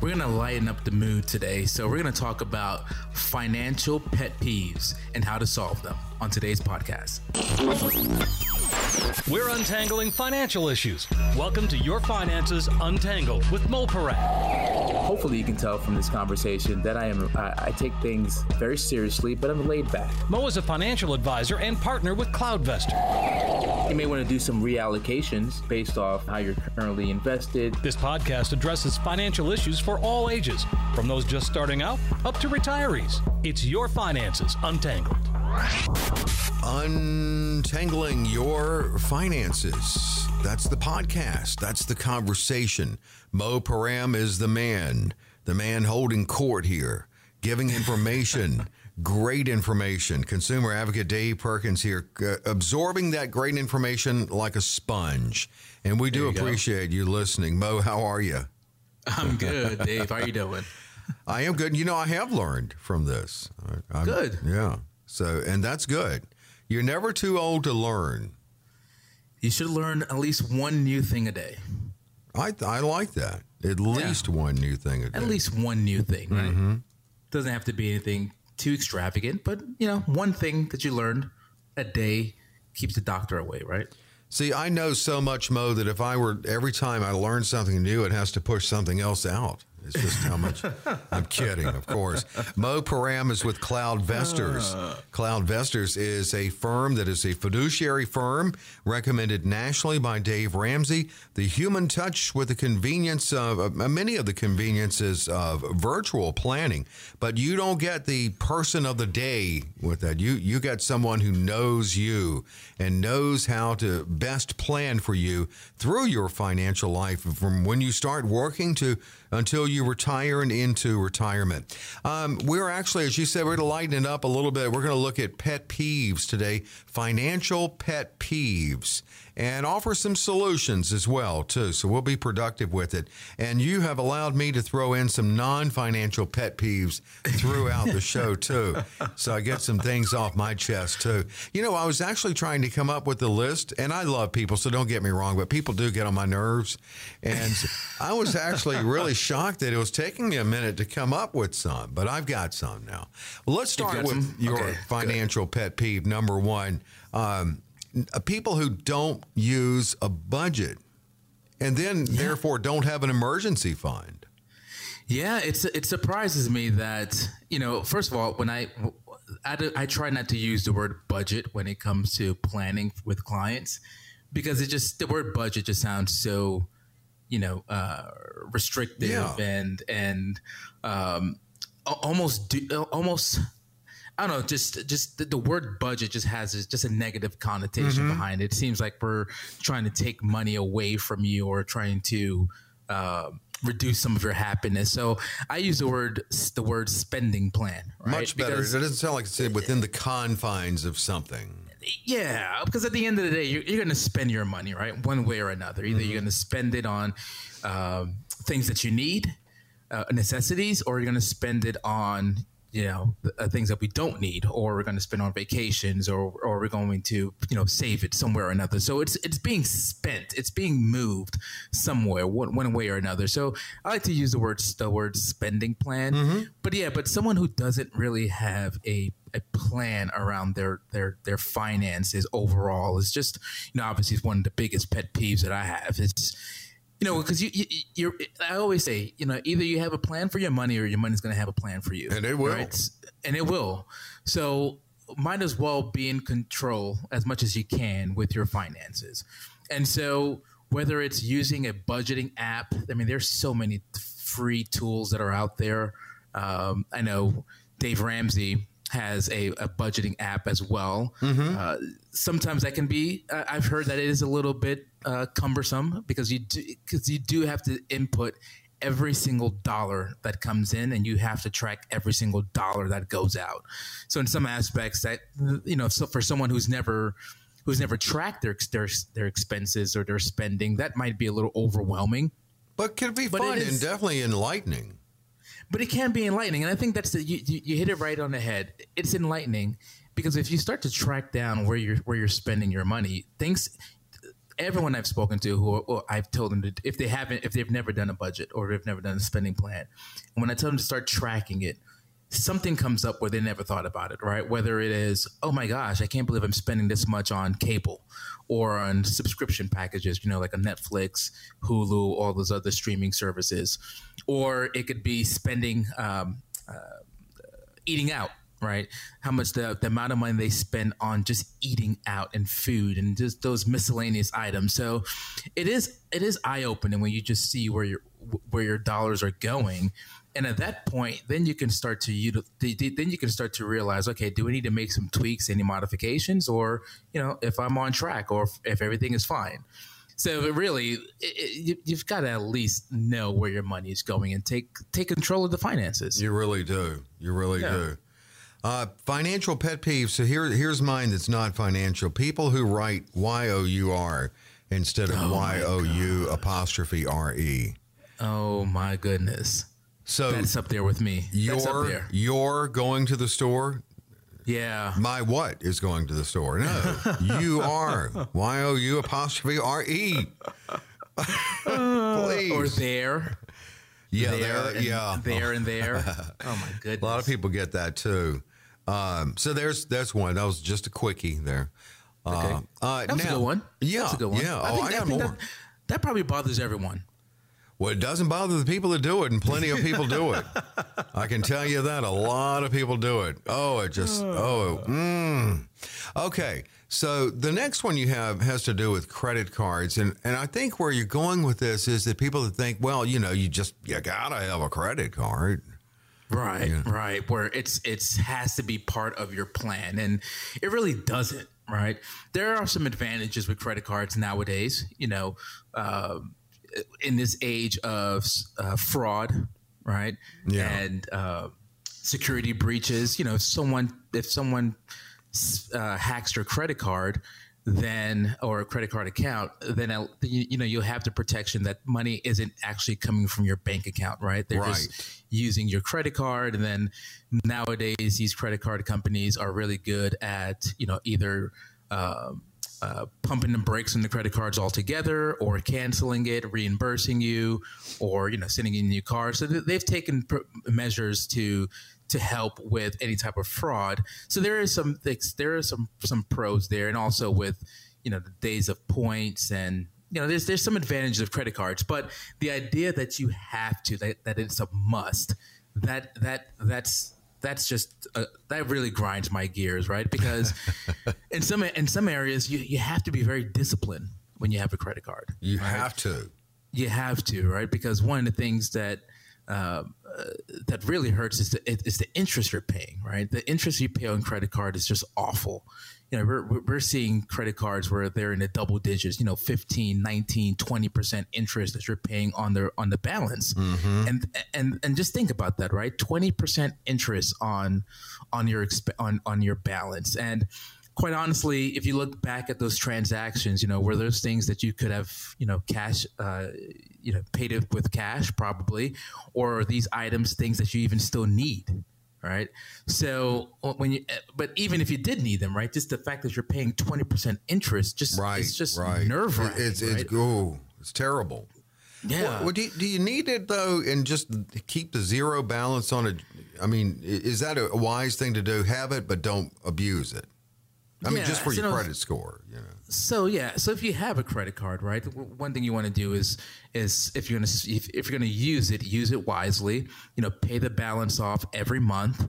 We're going to lighten up the mood today. So, we're going to talk about financial pet peeves and how to solve them on today's podcast. We're untangling financial issues. Welcome to Your Finances Untangled with Mo. Hopefully, you can tell from this conversation that I am I, I take things very seriously, but I'm laid back. Mo is a financial advisor and partner with CloudVestor. You may want to do some reallocations based off how you're currently invested. This podcast addresses financial issues for all ages, from those just starting out up to retirees. It's Your Finances Untangled. Untangling your finances. That's the podcast. That's the conversation. Mo Piram is the man, the man holding court here, giving information, great information. Consumer advocate Dave Perkins here, uh, absorbing that great information like a sponge. And we do you go. appreciate you listening. Mo, how are you? I'm good, Dave. How are you doing? I am good. You know, I have learned from this. I'm- Good. Yeah. So, and that's good. You're never too old to learn. You should learn at least one new thing a day. I I like that. At least one new thing a day. At least one new thing, right? Mm-hmm. Doesn't have to be anything too extravagant, but you know, one thing that you learned a day keeps the doctor away, right? See, I know so much, Mo, that if I were every time I learn something new, it has to push something else out. It's just how much. I'm kidding, of course. Mo Piram is with CloudVestors. Cloud Vestors is a firm that is a fiduciary firm recommended nationally by Dave Ramsey. The human touch with the convenience of uh, many of the conveniences of virtual planning, but you don't get the person of the day with that. You you get someone who knows you and knows how to best plan for you through your financial life from when you start working to until you retire and into retirement. Um, we're actually, as you said, we're going to lighten it up a little bit. We're going to look at pet peeves today, financial pet peeves, and offer some solutions as well too. So we'll be productive with it. And you have allowed me to throw in some non-financial pet peeves throughout the show too. So I get some things off my chest too. You know, I was actually trying to come up with a list, and I love people, so don't get me wrong, but people do get on my nerves. And I was actually really shocked that it was taking me a minute to come up with some, but I've got some now. Well, let's start with some? your Okay, good. financial pet peeve number one. Um, people who don't use a budget and then therefore don't have an emergency fund. Yeah, it's it surprises me that you know. First of all, when I I, do- I try not to use the word budget when it comes to planning with clients because it just the word budget just sounds so you know uh, restrictive Yeah. and and um, almost do, almost. I don't know, just just the, the word budget just has just a negative connotation behind it. It seems like we're trying to take money away from you or trying to uh, reduce some of your happiness. So I use the word the word spending plan. Right? Much better. Because- it doesn't sound like it's within the confines of something. Yeah, because at the end of the day, you're, you're going to spend your money, right? One way or another. Either you're going to spend it on um, things that you need, uh, necessities, or you're going to spend it on you know the, uh, things that we don't need, or we're going to spend on vacations, or or we're going to you know save it somewhere or another. So it's it's being spent, it's being moved somewhere, one, one way or another. So I like to use the word the word spending plan, but yeah, but someone who doesn't really have a a plan around their their their finances overall is just you know obviously it's one of the biggest pet peeves that I have. It's you know because you, you you're I always say you know either you have a plan for your money or your money's going to have a plan for you, And it will. and it will. So might as well be in control as much as you can with your finances. And so whether it's using a budgeting app, I mean, there's so many free tools that are out there. Um, I know Dave Ramsey has a, a budgeting app as well. Uh, sometimes that can be. Uh, I've heard that it is a little bit uh, cumbersome because you do because you do have to input every single dollar that comes in and you have to track every single dollar that goes out so in some aspects that you know so for someone who's never who's never tracked their their, their expenses or their spending that might be a little overwhelming But could be But fun and definitely enlightening. But it can be enlightening and i think that's the you, you hit it right on the head. It's enlightening because if you start to track down where you're where you're spending your money things everyone I've spoken to who or I've told them to, if they haven't, if they've never done a budget or they've never done a spending plan, when I tell them to start tracking it, something comes up where they never thought about it, right? Whether it is, oh my gosh, I can't believe I'm spending this much on cable or on subscription packages, you know, like a Netflix, Hulu, all those other streaming services. Or it could be spending, um, uh, eating out, right? How much the, the amount of money they spend on just eating out and food and just those miscellaneous items. So it is it is eye opening when you just see where your where your dollars are going and at that point then you can start to you then you can start to realize okay do we need to make some tweaks any modifications? Or you know if i'm on track or if, if everything is fine. So really it, it, you've got to at least know where your money is going and take take control of the finances. You really do. You really yeah. do. Uh, financial pet peeves. So here here's mine that's not financial. People who write y-o-u-r instead of oh y-o-u apostrophe r-e oh my goodness so that's up there with me. You're you're going to the store. Yeah. My what is going to the store? No, you are. Y o u apostrophe r e. Please. Or there. Yeah, there, there yeah, there and there. Oh my goodness. A lot of people get that too. Um, so there's that's one. That was just a quickie there. Okay. Uh, uh, that's now, a good one. Yeah, that's a good one. Yeah. I, oh, I, I got more. That, that probably bothers everyone. Well, it doesn't bother the people that do it, and plenty of people do it. I can tell you that a lot of people do it. Oh, it just oh, mm. okay. So the next one you have has to do with credit cards, and and I think where you're going with this is that people that think, well, you know, you just you gotta have a credit card. Right, yeah. right. Where it's it's has to be part of your plan, and it really doesn't. Right. There are some advantages with credit cards nowadays. You know. Uh, in this age of uh, fraud, right? Yeah. And uh, security breaches. You know, if someone if someone uh, hacks your credit card, then or a credit card account, then you, you, know you'll have the protection that money isn't actually coming from your bank account, right? They're right. just using your credit card, and then nowadays these credit card companies are really good at you know either. Um, uh, pumping the brakes on the credit cards altogether, or canceling it, reimbursing you, or you know sending you a new car. So they've taken pr- measures to to help with any type of fraud. So there is some there are some some pros there, and also with you know the days of points and you know there's there's some advantages of credit cards, but the idea that you have to that, that it's a must that that that's that's just uh, that really grinds my gears, right? Because in some in some areas you you have to be very disciplined when you have a credit card. You right? have to. You have to, right? Because one of the things that uh, uh, that really hurts is the, is the interest you're paying, right? The interest you pay on credit card is just awful you know, we're, we're seeing credit cards where they're in the double digits, you know, 15, 19, 20% interest that you're paying on their, on the balance. Mm-hmm. And, and, and just think about that, right? 20% interest on, on your, exp- on, on your balance. And quite honestly, if you look back at those transactions, you know, were those things that you could have, you know, cash, uh, you know, paid it with cash probably, or are these items things that you even still need? Right? So when you, eh, but even if you did need them, right? Just the fact that you're paying twenty percent interest, just right, it's just right. nerve wracking. It's it's right? oh, it's terrible. Yeah. Well, well, do, you, do you need it though, and just keep the zero balance on it? I mean, is that a wise thing to do? Have it, but don't abuse it. I mean, just for your credit score, you know. So yeah, so if you have a credit card, right, one thing you want to do is is if you're gonna if, if you're gonna use it, use it wisely. You know, pay the balance off every month,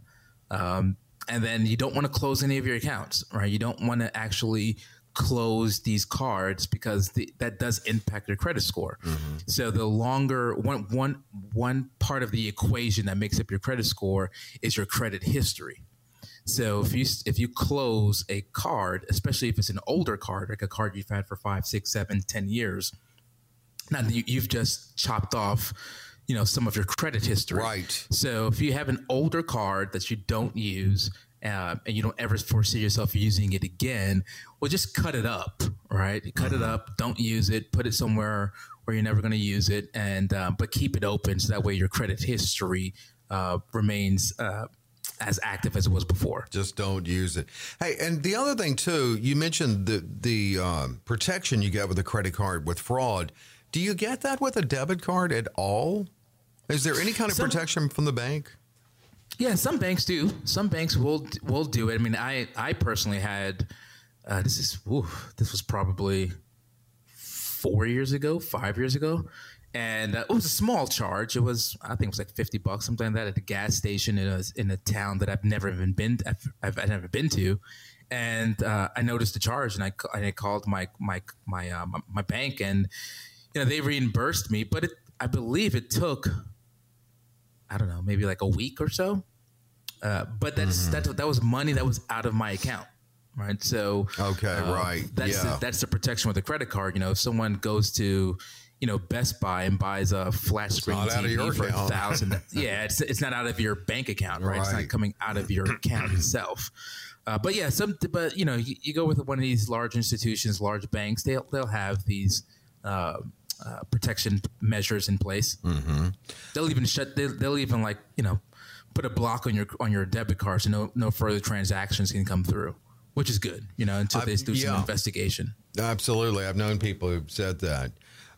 um, and then you don't want to close any of your accounts, right? You don't want to actually close these cards because the, that does impact your credit score. Mm-hmm. So the longer one one one part of the equation that makes up your credit score is your credit history. So if you if you close a card, especially if it's an older card, like a card you've had for five, six, seven, ten years, now you, you've just chopped off, you know, some of your credit history. Right. So if you have an older card that you don't use, uh, and you don't ever foresee yourself using it again, well, just cut it up, right? Cut mm-hmm. it up. Don't use it. Put it somewhere where you're never going to use it, and uh, but keep it open so that way your credit history uh, remains uh, as active as it was before. Just don't use it. Hey, and the other thing too, you mentioned the the um, protection you get with a credit card with fraud. Do you get that with a debit card at all? Is there any kind of Some- protection from the bank? Yeah, some banks do. Some banks will will do it. I mean, I I personally had uh, this is ooh, this was probably four years ago, five years ago, and uh, it was a small charge. It was I think it was like fifty bucks, something like that, at the gas station in a in a town that I've never even been I've, I've, I've never been to, and uh, I noticed the charge, and I and I called my my my uh, my, bank, and you know they reimbursed me, but it I believe it took I don't know maybe like a week or so. Uh, but that's that that was money that was out of my account, right? So Okay, uh, right. That's Yeah. the, that's the protection with a credit card. You know, if someone goes to you know Best Buy and buys a flat screen not out of your TV for a thousand, yeah, it's it's not out of your bank account, right? It's not coming out of your account itself. Uh, but yeah, some but you know you, you go with one of these large institutions, large banks, they'll they'll have these. Uh, uh, protection measures in place. Mm-hmm. They'll even shut. They'll, they'll even like you know put a block on your on your debit card so no no further transactions can come through, which is good. You know until they do yeah. some investigation. Absolutely. I've known people who've said that.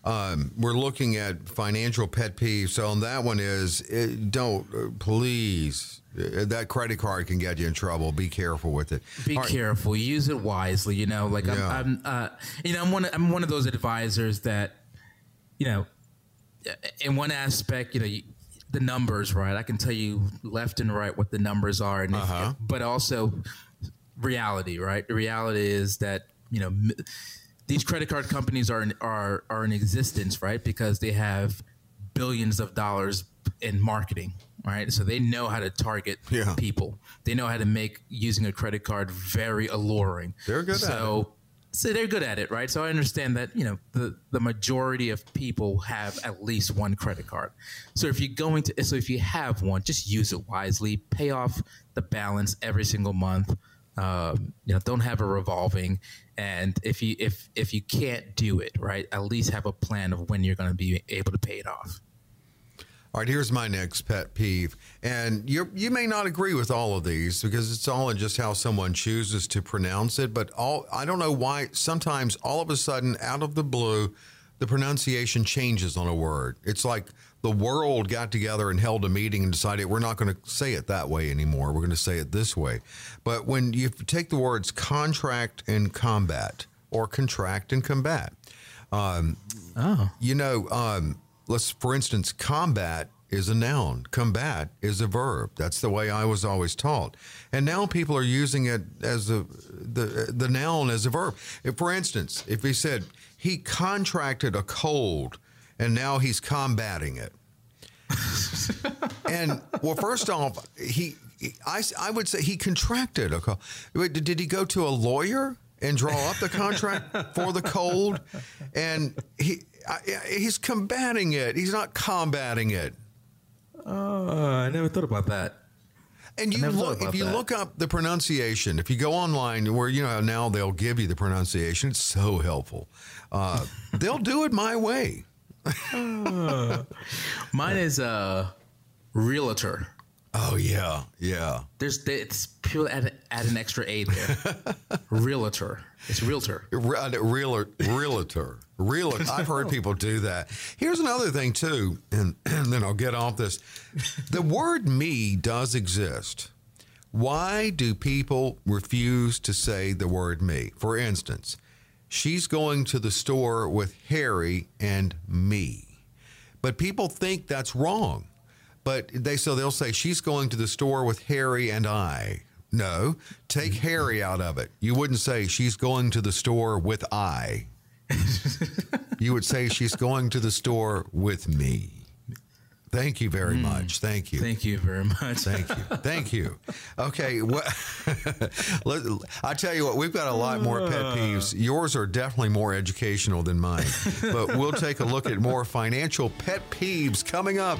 Um, we're looking at financial pet peeves. So on that one is it, don't uh, please uh, that credit card can get you in trouble. Be careful with it. Be right. careful. Use it wisely. You know, like Yeah. I'm, I'm uh, you know, I'm one. Of, I'm one of those advisors that, you know, in one aspect, you know, you, the numbers, right? I can tell you left and right what the numbers are, and Uh-huh. but also reality, right? The reality is that you know. These credit card companies are in, are are in existence, right? Because they have billions of dollars in marketing, right? So they know how to target Yeah. people. They know how to make using a credit card very alluring. They're good at so, So they're good at it, right? So I understand that you know the the majority of people have at least one credit card. So if you're going to, so if you have one, just use it wisely. Pay off the balance every single month. Um, you know, don't have a revolving. And if you if if you can't do it, right, at least have a plan of when you're going to be able to pay it off. All right, here's my next pet peeve. And you you may not agree with all of these because it's all in just how someone chooses to pronounce it, but all I don't know why sometimes all of a sudden out of the blue the pronunciation changes on a word. It's like the world got together and held a meeting and decided we're not going to say it that way anymore. We're going to say it this way. But when you take the words contract and combat or contract and combat, you know, um, let's for instance, combat is a noun, combat is a verb. That's the way I was always taught, and now people are using it as a the the noun as a verb. If, for instance, if he said he contracted a cold, and now he's combating it. and well, first off, he, he- I, I would say he contracted a cold. Did did he go to a lawyer and draw up the contract for the cold? And he I, he's combating it. He's not combating it. Oh, I never thought about that. And you look if you that. look up the pronunciation, if you go online where you know now they'll give you the pronunciation, it's so helpful. Uh, they'll do it my way. Mine is a realtor. Oh yeah, yeah. There's it's pure add, add an extra A there. realtor. It's realtor. Re- uh, Realtor, realtor, realtor. I've heard people do that. Here's another thing too, and, and then I'll get off this. The word "me" does exist. Why do people refuse to say the word "me"? For instance, she's going to the store with Harry and me, but people think that's wrong. But they so they'll say she's going to the store with Harry and I. No, take mm-hmm. Harry out of it. You wouldn't say she's going to the store with I. you would say she's going to the store with me. Thank you very hmm. much. Thank you. Thank you very much. Thank you. Thank you. Okay. Well, let, I tell you what, we've got a lot more pet uh. peeves. Yours are definitely more educational than mine. But we'll take a look at more financial pet peeves coming up.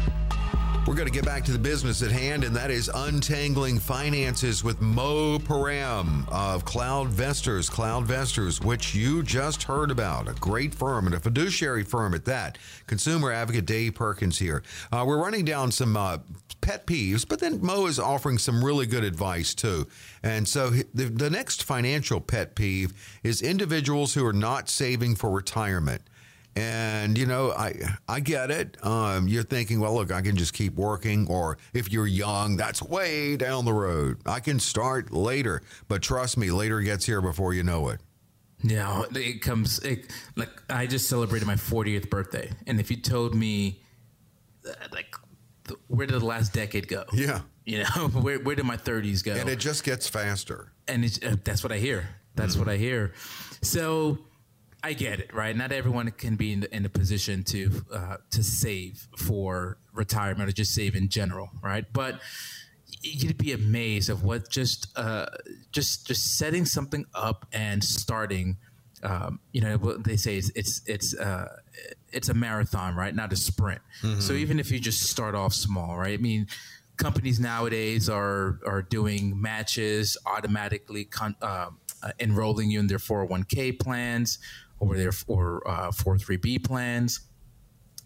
We're going to get back to the business at hand, and that is untangling finances with Mo Piram of Cloud Vestors, Cloudvestors. Cloudvestors, which you just heard about, a great firm and a fiduciary firm at that. Consumer advocate Dave Perkins here. Uh, we're running down some uh, pet peeves, but then Mo is offering some really good advice too. And so the, the next financial pet peeve is individuals who are not saving for retirement. And you know, I I get it. Um, you're thinking, well, look, I can just keep working, or if you're young, that's way down the road. I can start later, but trust me, later gets here before you know it. Yeah, it comes it, like I just celebrated my 40th birthday, and if you told me, uh, like, where did the last decade go? Yeah, you know, where where did my 30s go? And it just gets faster. And uh, that's what I hear. That's mm what I hear. So I get it, right? Not everyone can be in, the, in a position to uh, to save for retirement or just save in general, right? But you'd be amazed of what just uh, just just setting something up and starting. Um, you know, what they say is it's it's uh, it's a marathon, right? Not a sprint. Mm-hmm. So even if you just start off small, right? I mean, companies nowadays are are doing matches automatically. Con- um, uh, enrolling you in their 401k plans or there or uh, 403b plans.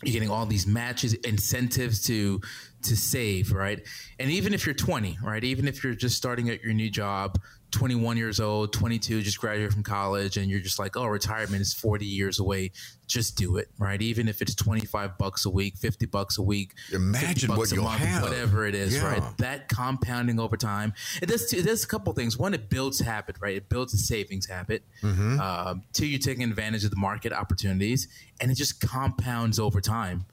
You're getting all these matches, incentives to to save, right? And even if you're 20, right? Even if you're just starting at your new job, 21 years old, 22, just graduated from college, and you're just like, oh, retirement is 40 years away. Just do it, right? Even if it's 25 bucks a week, 50 bucks a week, imagine what you'll month, have, whatever it is, yeah. right? That compounding over time, it does. It does a couple things. One, it builds habit, right? It builds a savings habit. Mm-hmm. Uh, two, you're taking advantage of the market opportunities, and it just compounds over time.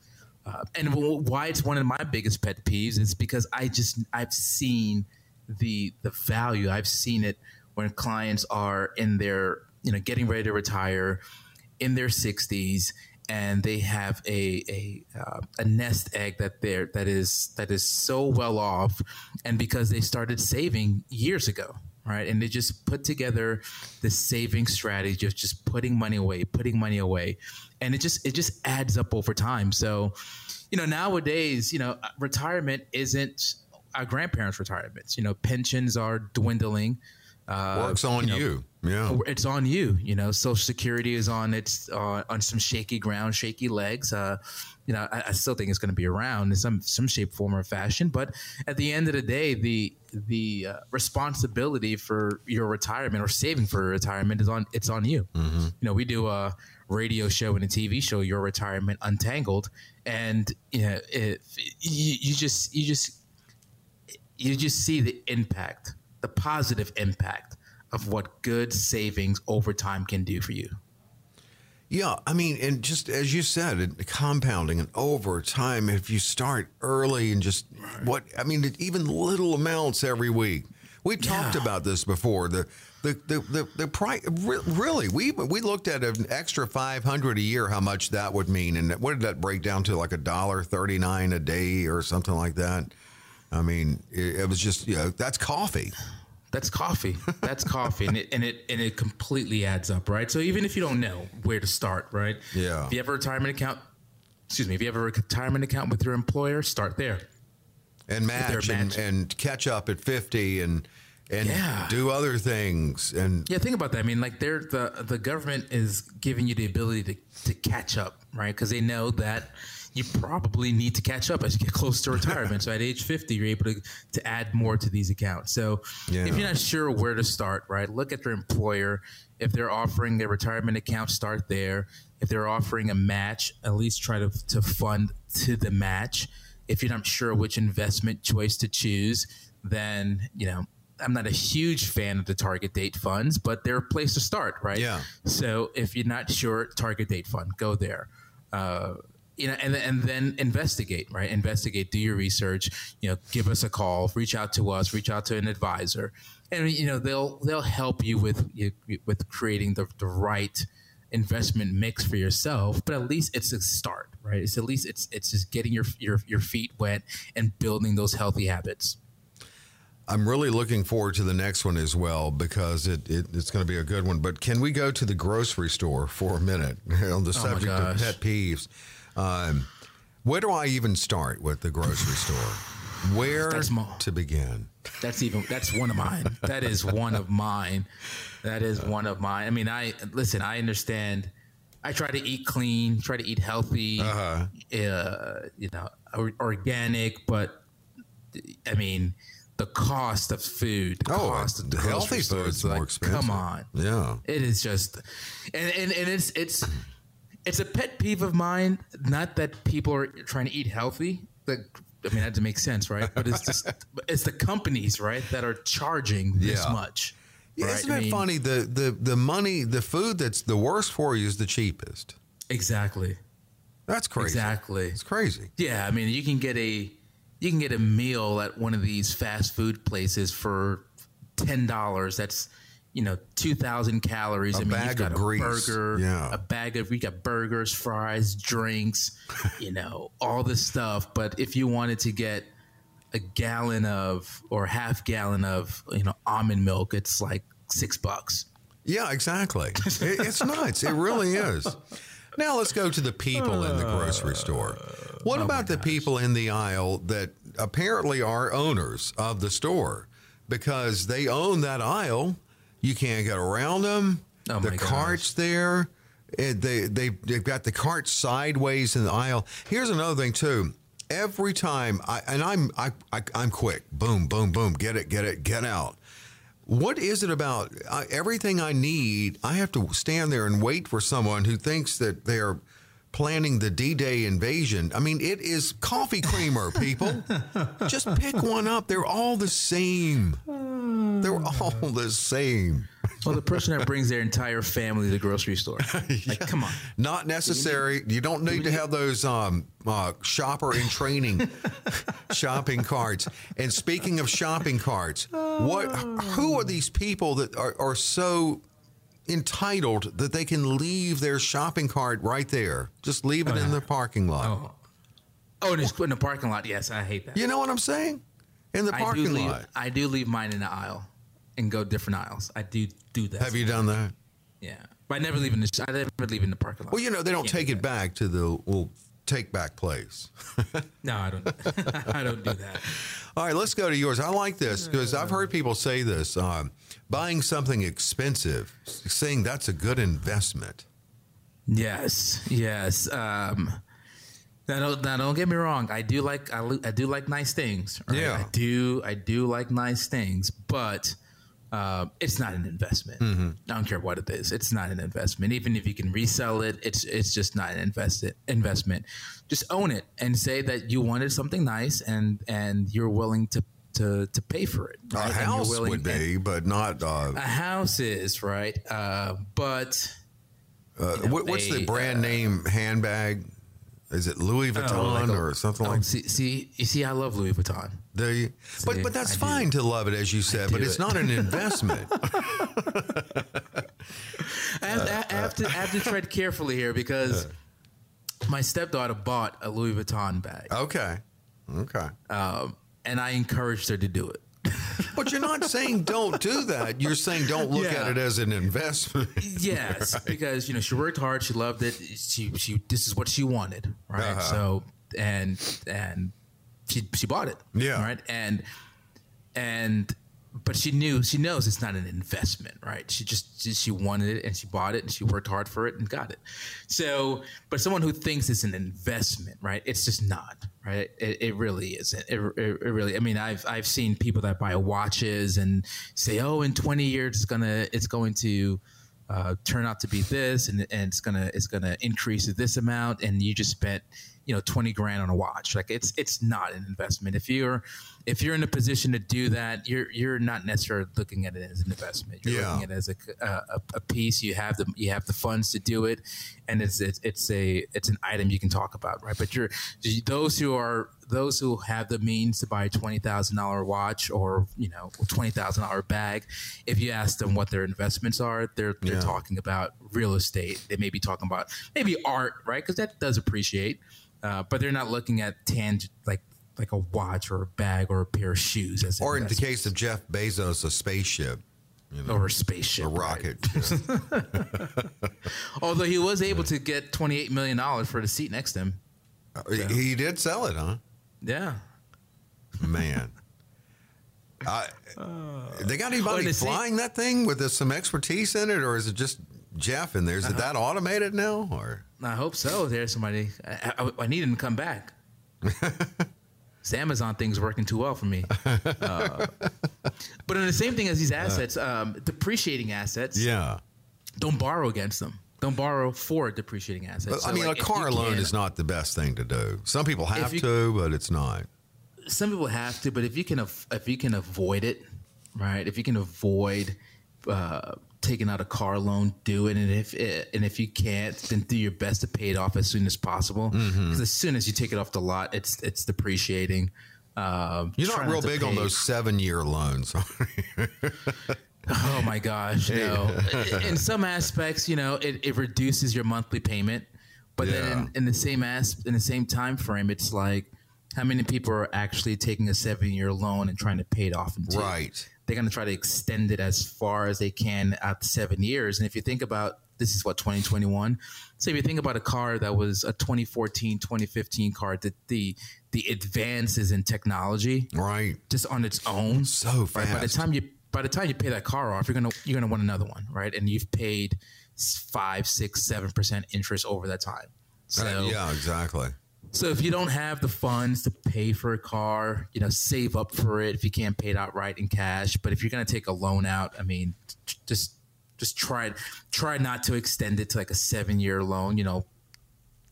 Uh, and why it's one of my biggest pet peeves is because I just I've seen the the value. I've seen it when clients are in their you know getting ready to retire in their 60s and they have a a, uh, a nest egg that they're that is that is so well off and because they started saving years ago right and they just put together this saving strategy of just putting money away putting money away and it just it just adds up over time so you know nowadays you know retirement isn't our grandparents' retirements. You know, pensions are dwindling. Uh, Works on you, know, you, Yeah. It's on you. You know, Social Security is on its uh, on some shaky ground, shaky legs. Uh, you know, I, I still think it's going to be around in some some shape, form, or fashion. But at the end of the day, the the uh, responsibility for your retirement or saving for retirement is on it's on you. Mm-hmm. You know, we do a radio show and a TV show, Your Retirement Untangled, and you know, you, you just you just you just see the impact, the positive impact of what good savings over time can do for you. Yeah, I mean, and just as you said, compounding and over time, if you start early and just right. what I mean, even little amounts every week. We talked yeah. about this before. The the the the, the price really we we looked at an extra 500 a year how much that would mean and what did that break down to like a dollar 39 a day or something like that I mean, it, it was just you know that's coffee. That's coffee. That's coffee, and it and it and it completely adds up, right? So even if you don't know where to start, right? Yeah. If you have a retirement account, excuse me, if you have a retirement account with your employer, start there. And match and, and catch up at fifty and and yeah. do other things and yeah think about that i mean like they're the the government is giving you the ability to to catch up right because they know that you probably need to catch up as you get close to retirement. so at age 50, you're able to, to add more to these accounts. So yeah. if you're not sure where to start, right, look at your employer. If they're offering a retirement account, start there. If they're offering a match, at least try to, to fund to the match. If you're not sure which investment choice to choose, then you know I'm not a huge fan of the target date funds, but they're a place to start, right? Yeah. So if you're not sure, target date fund, go there. Uh, you know, and and then investigate, right? Investigate, do your research. You know, give us a call, reach out to us, reach out to an advisor, and you know they'll they'll help you with with creating the the right investment mix for yourself. But at least it's a start, right? It's at least it's it's just getting your your your feet wet and building those healthy habits. I'm really looking forward to the next one as well because it, it it's going to be a good one. But can we go to the grocery store for a minute on the Oh subject of pet peeves? Um, where do I even start with the grocery store? Where That's mo- to begin? That's even that's one of mine. That is one of mine. That is one of mine. I mean, I listen. I understand. I try to eat clean, try to eat healthy, uh you know, or, organic. But I mean, the cost of food, the Oh, cost of the healthy food, is more like, expensive. Come on, Yeah. it is just, and and, and it's it's it's a pet peeve of mine. Not that people are trying to eat healthy. Like, I mean, that doesn't make sense, right? But it's just it's the companies, right, that are charging this Yeah. much. Yeah, right? Isn't I it mean, funny? The, the the money, the food that's the worst for you is the cheapest. Exactly. That's crazy. Exactly. It's crazy. Yeah, I mean, you can get a you can get a meal at one of these fast food places for ten dollars. That's you know two thousand calories. A I mean, bag got of a grease. burger, Yeah. a bag of we got burgers, fries, drinks, you know, all this stuff. But if you wanted to get a gallon of or half gallon of you know almond milk, it's like six bucks. Yeah, exactly. It- it's nuts. It really is. Now let's go to the people in the grocery store. What Oh about the people in the aisle that apparently are owners of the store because they own that aisle? You can't get around them. Oh the my gosh. cart's there. It, they they they've got the cart sideways in the aisle. Here's another thing too. Every time I and I'm I, I I'm quick. Boom, boom, boom. Get it, get it, get out. What is it about I, everything I need? I have to stand there and wait for someone who thinks that they are planning the D-Day invasion. I mean, it is coffee creamer, people. Just pick one up. They're all the same. They're all the same. Well, the person that brings their entire family to the grocery store, like, come on. Not necessary. You don't need to have those um, uh, shopper in training shopping carts. And speaking of shopping carts, what? Who are these people that are, are so entitled that they can leave their shopping cart right there? Just leave it in the parking lot. Oh, oh, and it's in the parking lot. Yes, I hate that. You know what I'm saying? In the I parking leave. lot. I do leave mine in the aisle and go different aisles. I do do that. Have you done that? Yeah, but I never leave in the. I never leave in the parking lot. Well, you know they don't take do it back to the well take back place. No, I don't. I don't do that. All right, let's go to yours. I like this because I've heard people say this: um, buying something expensive, saying that's a good investment. Yes, yes. Um, now don't, now don't get me wrong. I do like I, I do like nice things. right? Yeah. I do I do like nice things, but uh, it's not an investment. Mm-hmm. I don't care what it is. It's not an investment. Even if you can resell it, it's it's just not an invested investment. Just own it and say that you wanted something nice and and you're willing to to to pay for it. A right? You're house willing- would be, but not. Uh, a house is right, uh, but uh, you know, what, what's the brand name handbag? Is it Louis Vuitton Oh, like a- or something oh, like? see, see, you see, I love Louis Vuitton. Do you? But See, but that's I do. fine to love it, as you said. But do it's it. not an investment. I have, I have to, I have to tread carefully here because my stepdaughter bought a Louis Vuitton bag, okay, okay. um, and I encouraged her to do it. But you're not saying don't do that. You're saying don't look Yeah. at it as an investment. Yes, because you know she worked hard, she loved it. She she this is what she wanted, right? Uh-huh. So and and she she bought it, Yeah. right? And and but she knew she knows it's not an investment, right? She just she, wanted it and she bought it and she worked hard for it and got it. So, but someone who thinks it's an investment, right? It's just not, right? It, it really isn't. It, it, it really. I mean, I've I've seen people that buy watches and say, oh, in twenty years it's gonna it's going to uh, turn out to be this and, and it's gonna it's gonna increase this amount and you just spent you know 20 grand on a watch. Like it's it's not an investment. If you're if you're in a position to do that you're you're not necessarily looking at it as an investment. You're Yeah. looking at it as a, a, a piece. You have the you have the funds to do it and it's it's, it's a it's an item you can talk about right? But you're those who are those who have the means to buy a twenty thousand dollar watch or you know twenty thousand dollar bag, if you ask them what their investments are, they're they're Yeah. talking about real estate. They may be talking about maybe art, right? Because that does appreciate, uh, but they're not looking at tang like like a watch or a bag or a pair of shoes as Or in the case of Jeff Bezos, a spaceship, you know, or a spaceship, a right? rocket. Although he was able to get twenty eight million dollars for the seat next to him. He- He did sell it, huh? Yeah. Man. I, they got anybody and the same- flying that thing with this, some expertise in it, or is it just Jeff in there? Is it that automated now, or I hope so. There's somebody. I, I, I need him to come back. this Amazon thing's working too well for me. Uh, but in the same thing as these assets, um, depreciating assets, yeah? don't borrow against them. Don't borrow for depreciating assets. But, I mean, like, a car loan can- is not the best thing to do. Some people have you- to, but it's not. some people have to, but if you can, if you can avoid it, right? If you can avoid uh, taking out a car loan, do it. And if it, and if you can't, then do your best to pay it off as soon as possible. Because Mm-hmm. as soon as you take it off the lot, it's it's depreciating. Um, You're not real to big on those seven year loans. Oh my gosh, no. in some aspects, you know, it, it reduces your monthly payment, but Yeah. then in, in the same as in the same time frame, it's like how many people are actually taking a seven year loan and trying to pay it off in two? Right. They're going to try to extend it as far as they can out seven years. And if you think about this is what 2021. So if you think about a car that was a 2014, 2015 car, that the the advances in technology right. just on its own So right? By the time you by the time you pay that car off, you're gonna you're gonna want another one, right? And you've paid five, six, seven percent interest over that time. So Uh, yeah, exactly. so if you don't have the funds to pay for a car, you know, save up for it if you can't pay it outright in cash. But if you're gonna take a loan out, I mean, just just try try not to extend it to like a seven year loan. You know,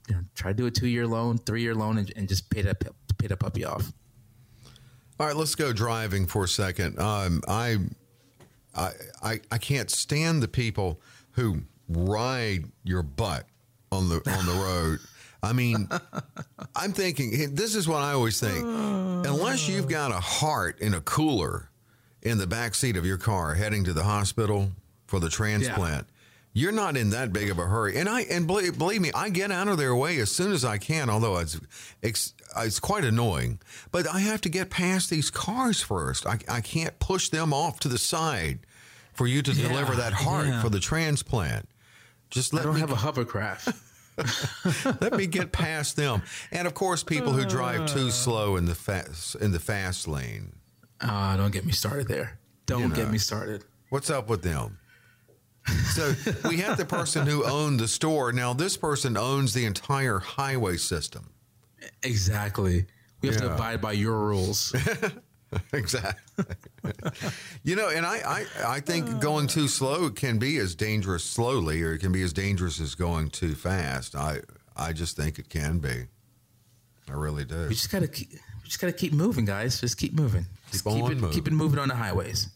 you know, try to do a two year loan, three year loan, and, and just pay that pay that puppy off. All right, let's go driving for a second. Um, I, I, I, I can't stand the people who ride your butt on the on the road. I mean, I'm thinking this is what I always think. Unless you've got a heart in a cooler in the back seat of your car heading to the hospital for the transplant, you're not in that big of a hurry. And I and believe, believe me, I get out of their way as soon as I can. Although it's it's, it's quite annoying, but I have to get past these cars first. I I can't push them off to the side for you to deliver that heart yeah. for the transplant. Just I let don't me have a hovercraft. let me get past them. And of course, people who drive too slow in the fast in the fast lane. Ah, don't get me started there. Don't know. get me started. What's up with them? So we have the person who owned the store. Now this person owns the entire highway system. Exactly. We have to abide by your rules. Exactly. you know, and I, I, I think going too slow can be as dangerous slowly, or it can be as dangerous as going too fast. I, I just think it can be. I really do. we just gotta keep. We just gotta keep moving, guys. Just keep moving. Just Keep keep, on it. moving. Keep it moving on the highways.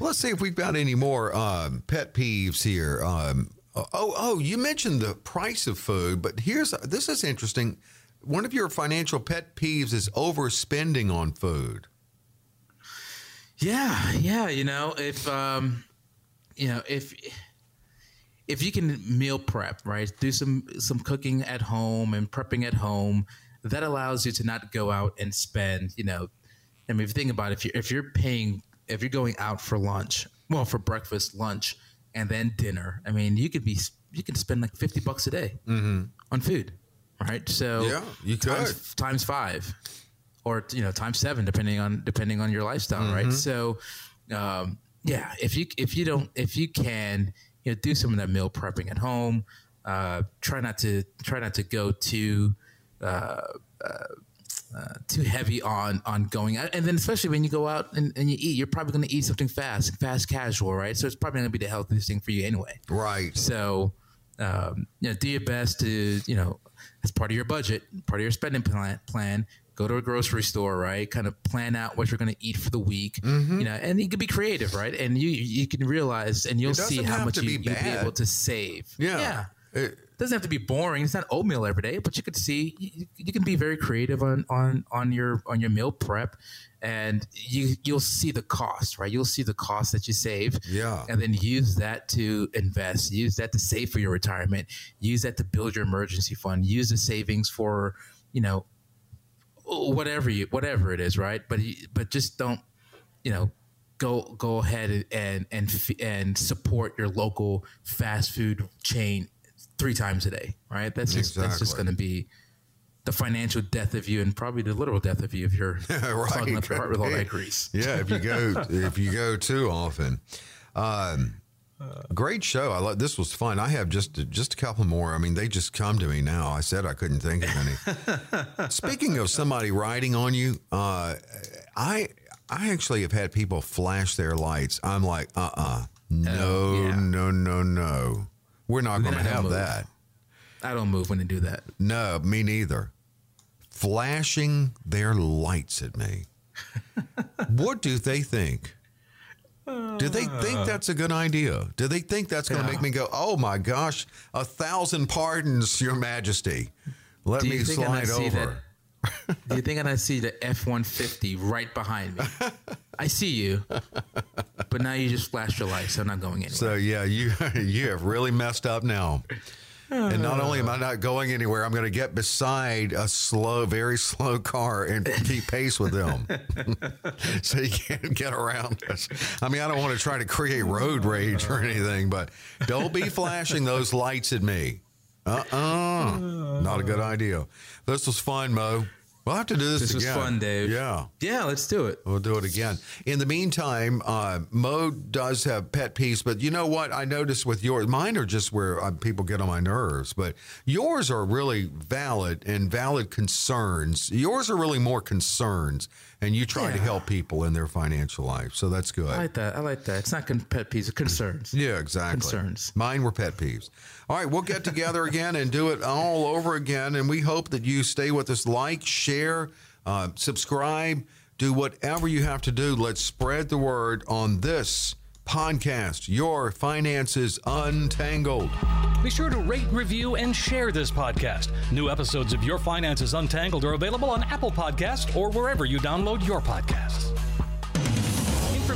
Let's see if we've got any more um, pet peeves here. Um, oh, oh, you mentioned the price of food, but here's this is interesting. One of your financial pet peeves is overspending on food. Yeah, yeah. You know, if um, you know, if if you can meal prep, right? Do some some cooking at home and prepping at home. That allows you to not go out and spend. You know, I mean, if you think about it, if you if you're paying, if you're going out for lunch, well, for breakfast, lunch, and then dinner. I mean, you could be you can spend like fifty bucks a day on food, right? So Yeah, you times, times five or you know times seven depending on depending on your lifestyle right? So um, yeah if you if you don't if you can you know do some of that meal prepping at home uh, try not to try not to go too uh, uh, uh, too heavy on on going out. And then especially when you go out and, and you eat you're probably going to eat something fast fast casual right? So it's probably going to be the healthiest thing for you anyway. Right. so um, you know, do your best to, you know, as part of your budget, part of your spending plan, plan go to a grocery store, right? Kind of plan out what you're going to eat for the week, Mm-hmm. you know, and you can be creative, right? And you you can realize and you'll see how much you, be you'll be able to save. Yeah. yeah. It- doesn't have to be boring. It's not oatmeal every day, but you could see you, you can be very creative on on on your on your meal prep, and you you'll see the cost, right? You'll see the cost that you save, Yeah. and then use that to invest, use that to save for your retirement, use that to build your emergency fund, use the savings for you know whatever you whatever it is, right? But but just don't you know go go ahead and and and support your local fast food chain three times a day, right? That's just that's just going to be the financial death of you and probably the literal death of you if you're right. clogging up your heart with all that grease. Yeah, if you go if you go too often. Um, great show. I love this was fun. I have just just a couple more. I mean, they just come to me now. I said I couldn't think of any. Speaking of somebody riding on you, uh, I I actually have had people flash their lights. I'm like, uh uh no, yeah. no, no, no. We're not going to have move. that. I don't move when they do that. No, me neither. Flashing their lights at me. what do they think? Do they think uh. that's a good idea? Do they think that's going to Yeah. make me go, "Oh my gosh, a thousand pardons, Your Majesty. Let me you think I slide over." Do you think I see the F one fifty right behind me? I see you, but now you just flashed your lights. So I'm not going anywhere. So yeah, you you have really messed up now. And not only am I not going anywhere, I'm going to get beside a slow, very slow car and keep pace with them, so you can't get around us. I mean, I don't want to try to create road rage or anything, but don't be flashing those lights at me. Uh uh not a good idea. This was fun, Mo. We'll have to do this, this was again. fun, Dave. Yeah. yeah. Let's do it. We'll do it again. In the meantime, uh, Mo does have pet peeves, but you know what? I noticed with yours, mine are just where uh, people get on my nerves, but yours are really valid and valid concerns. Yours are really more concerns, and you try to help people in their financial life. So that's good. I like that. I like that. It's not con- pet peeves, it's concerns. Yeah, exactly. Concerns. Mine were pet peeves. All right, we'll get together again and do it all over again. And we hope that you stay with us, like, share, uh, subscribe, do whatever you have to do. Let's spread the word on this podcast, Your Finances Untangled. Be sure to rate, review, and share this podcast. New episodes of Your Finances Untangled are available on Apple Podcasts or wherever you download your podcasts.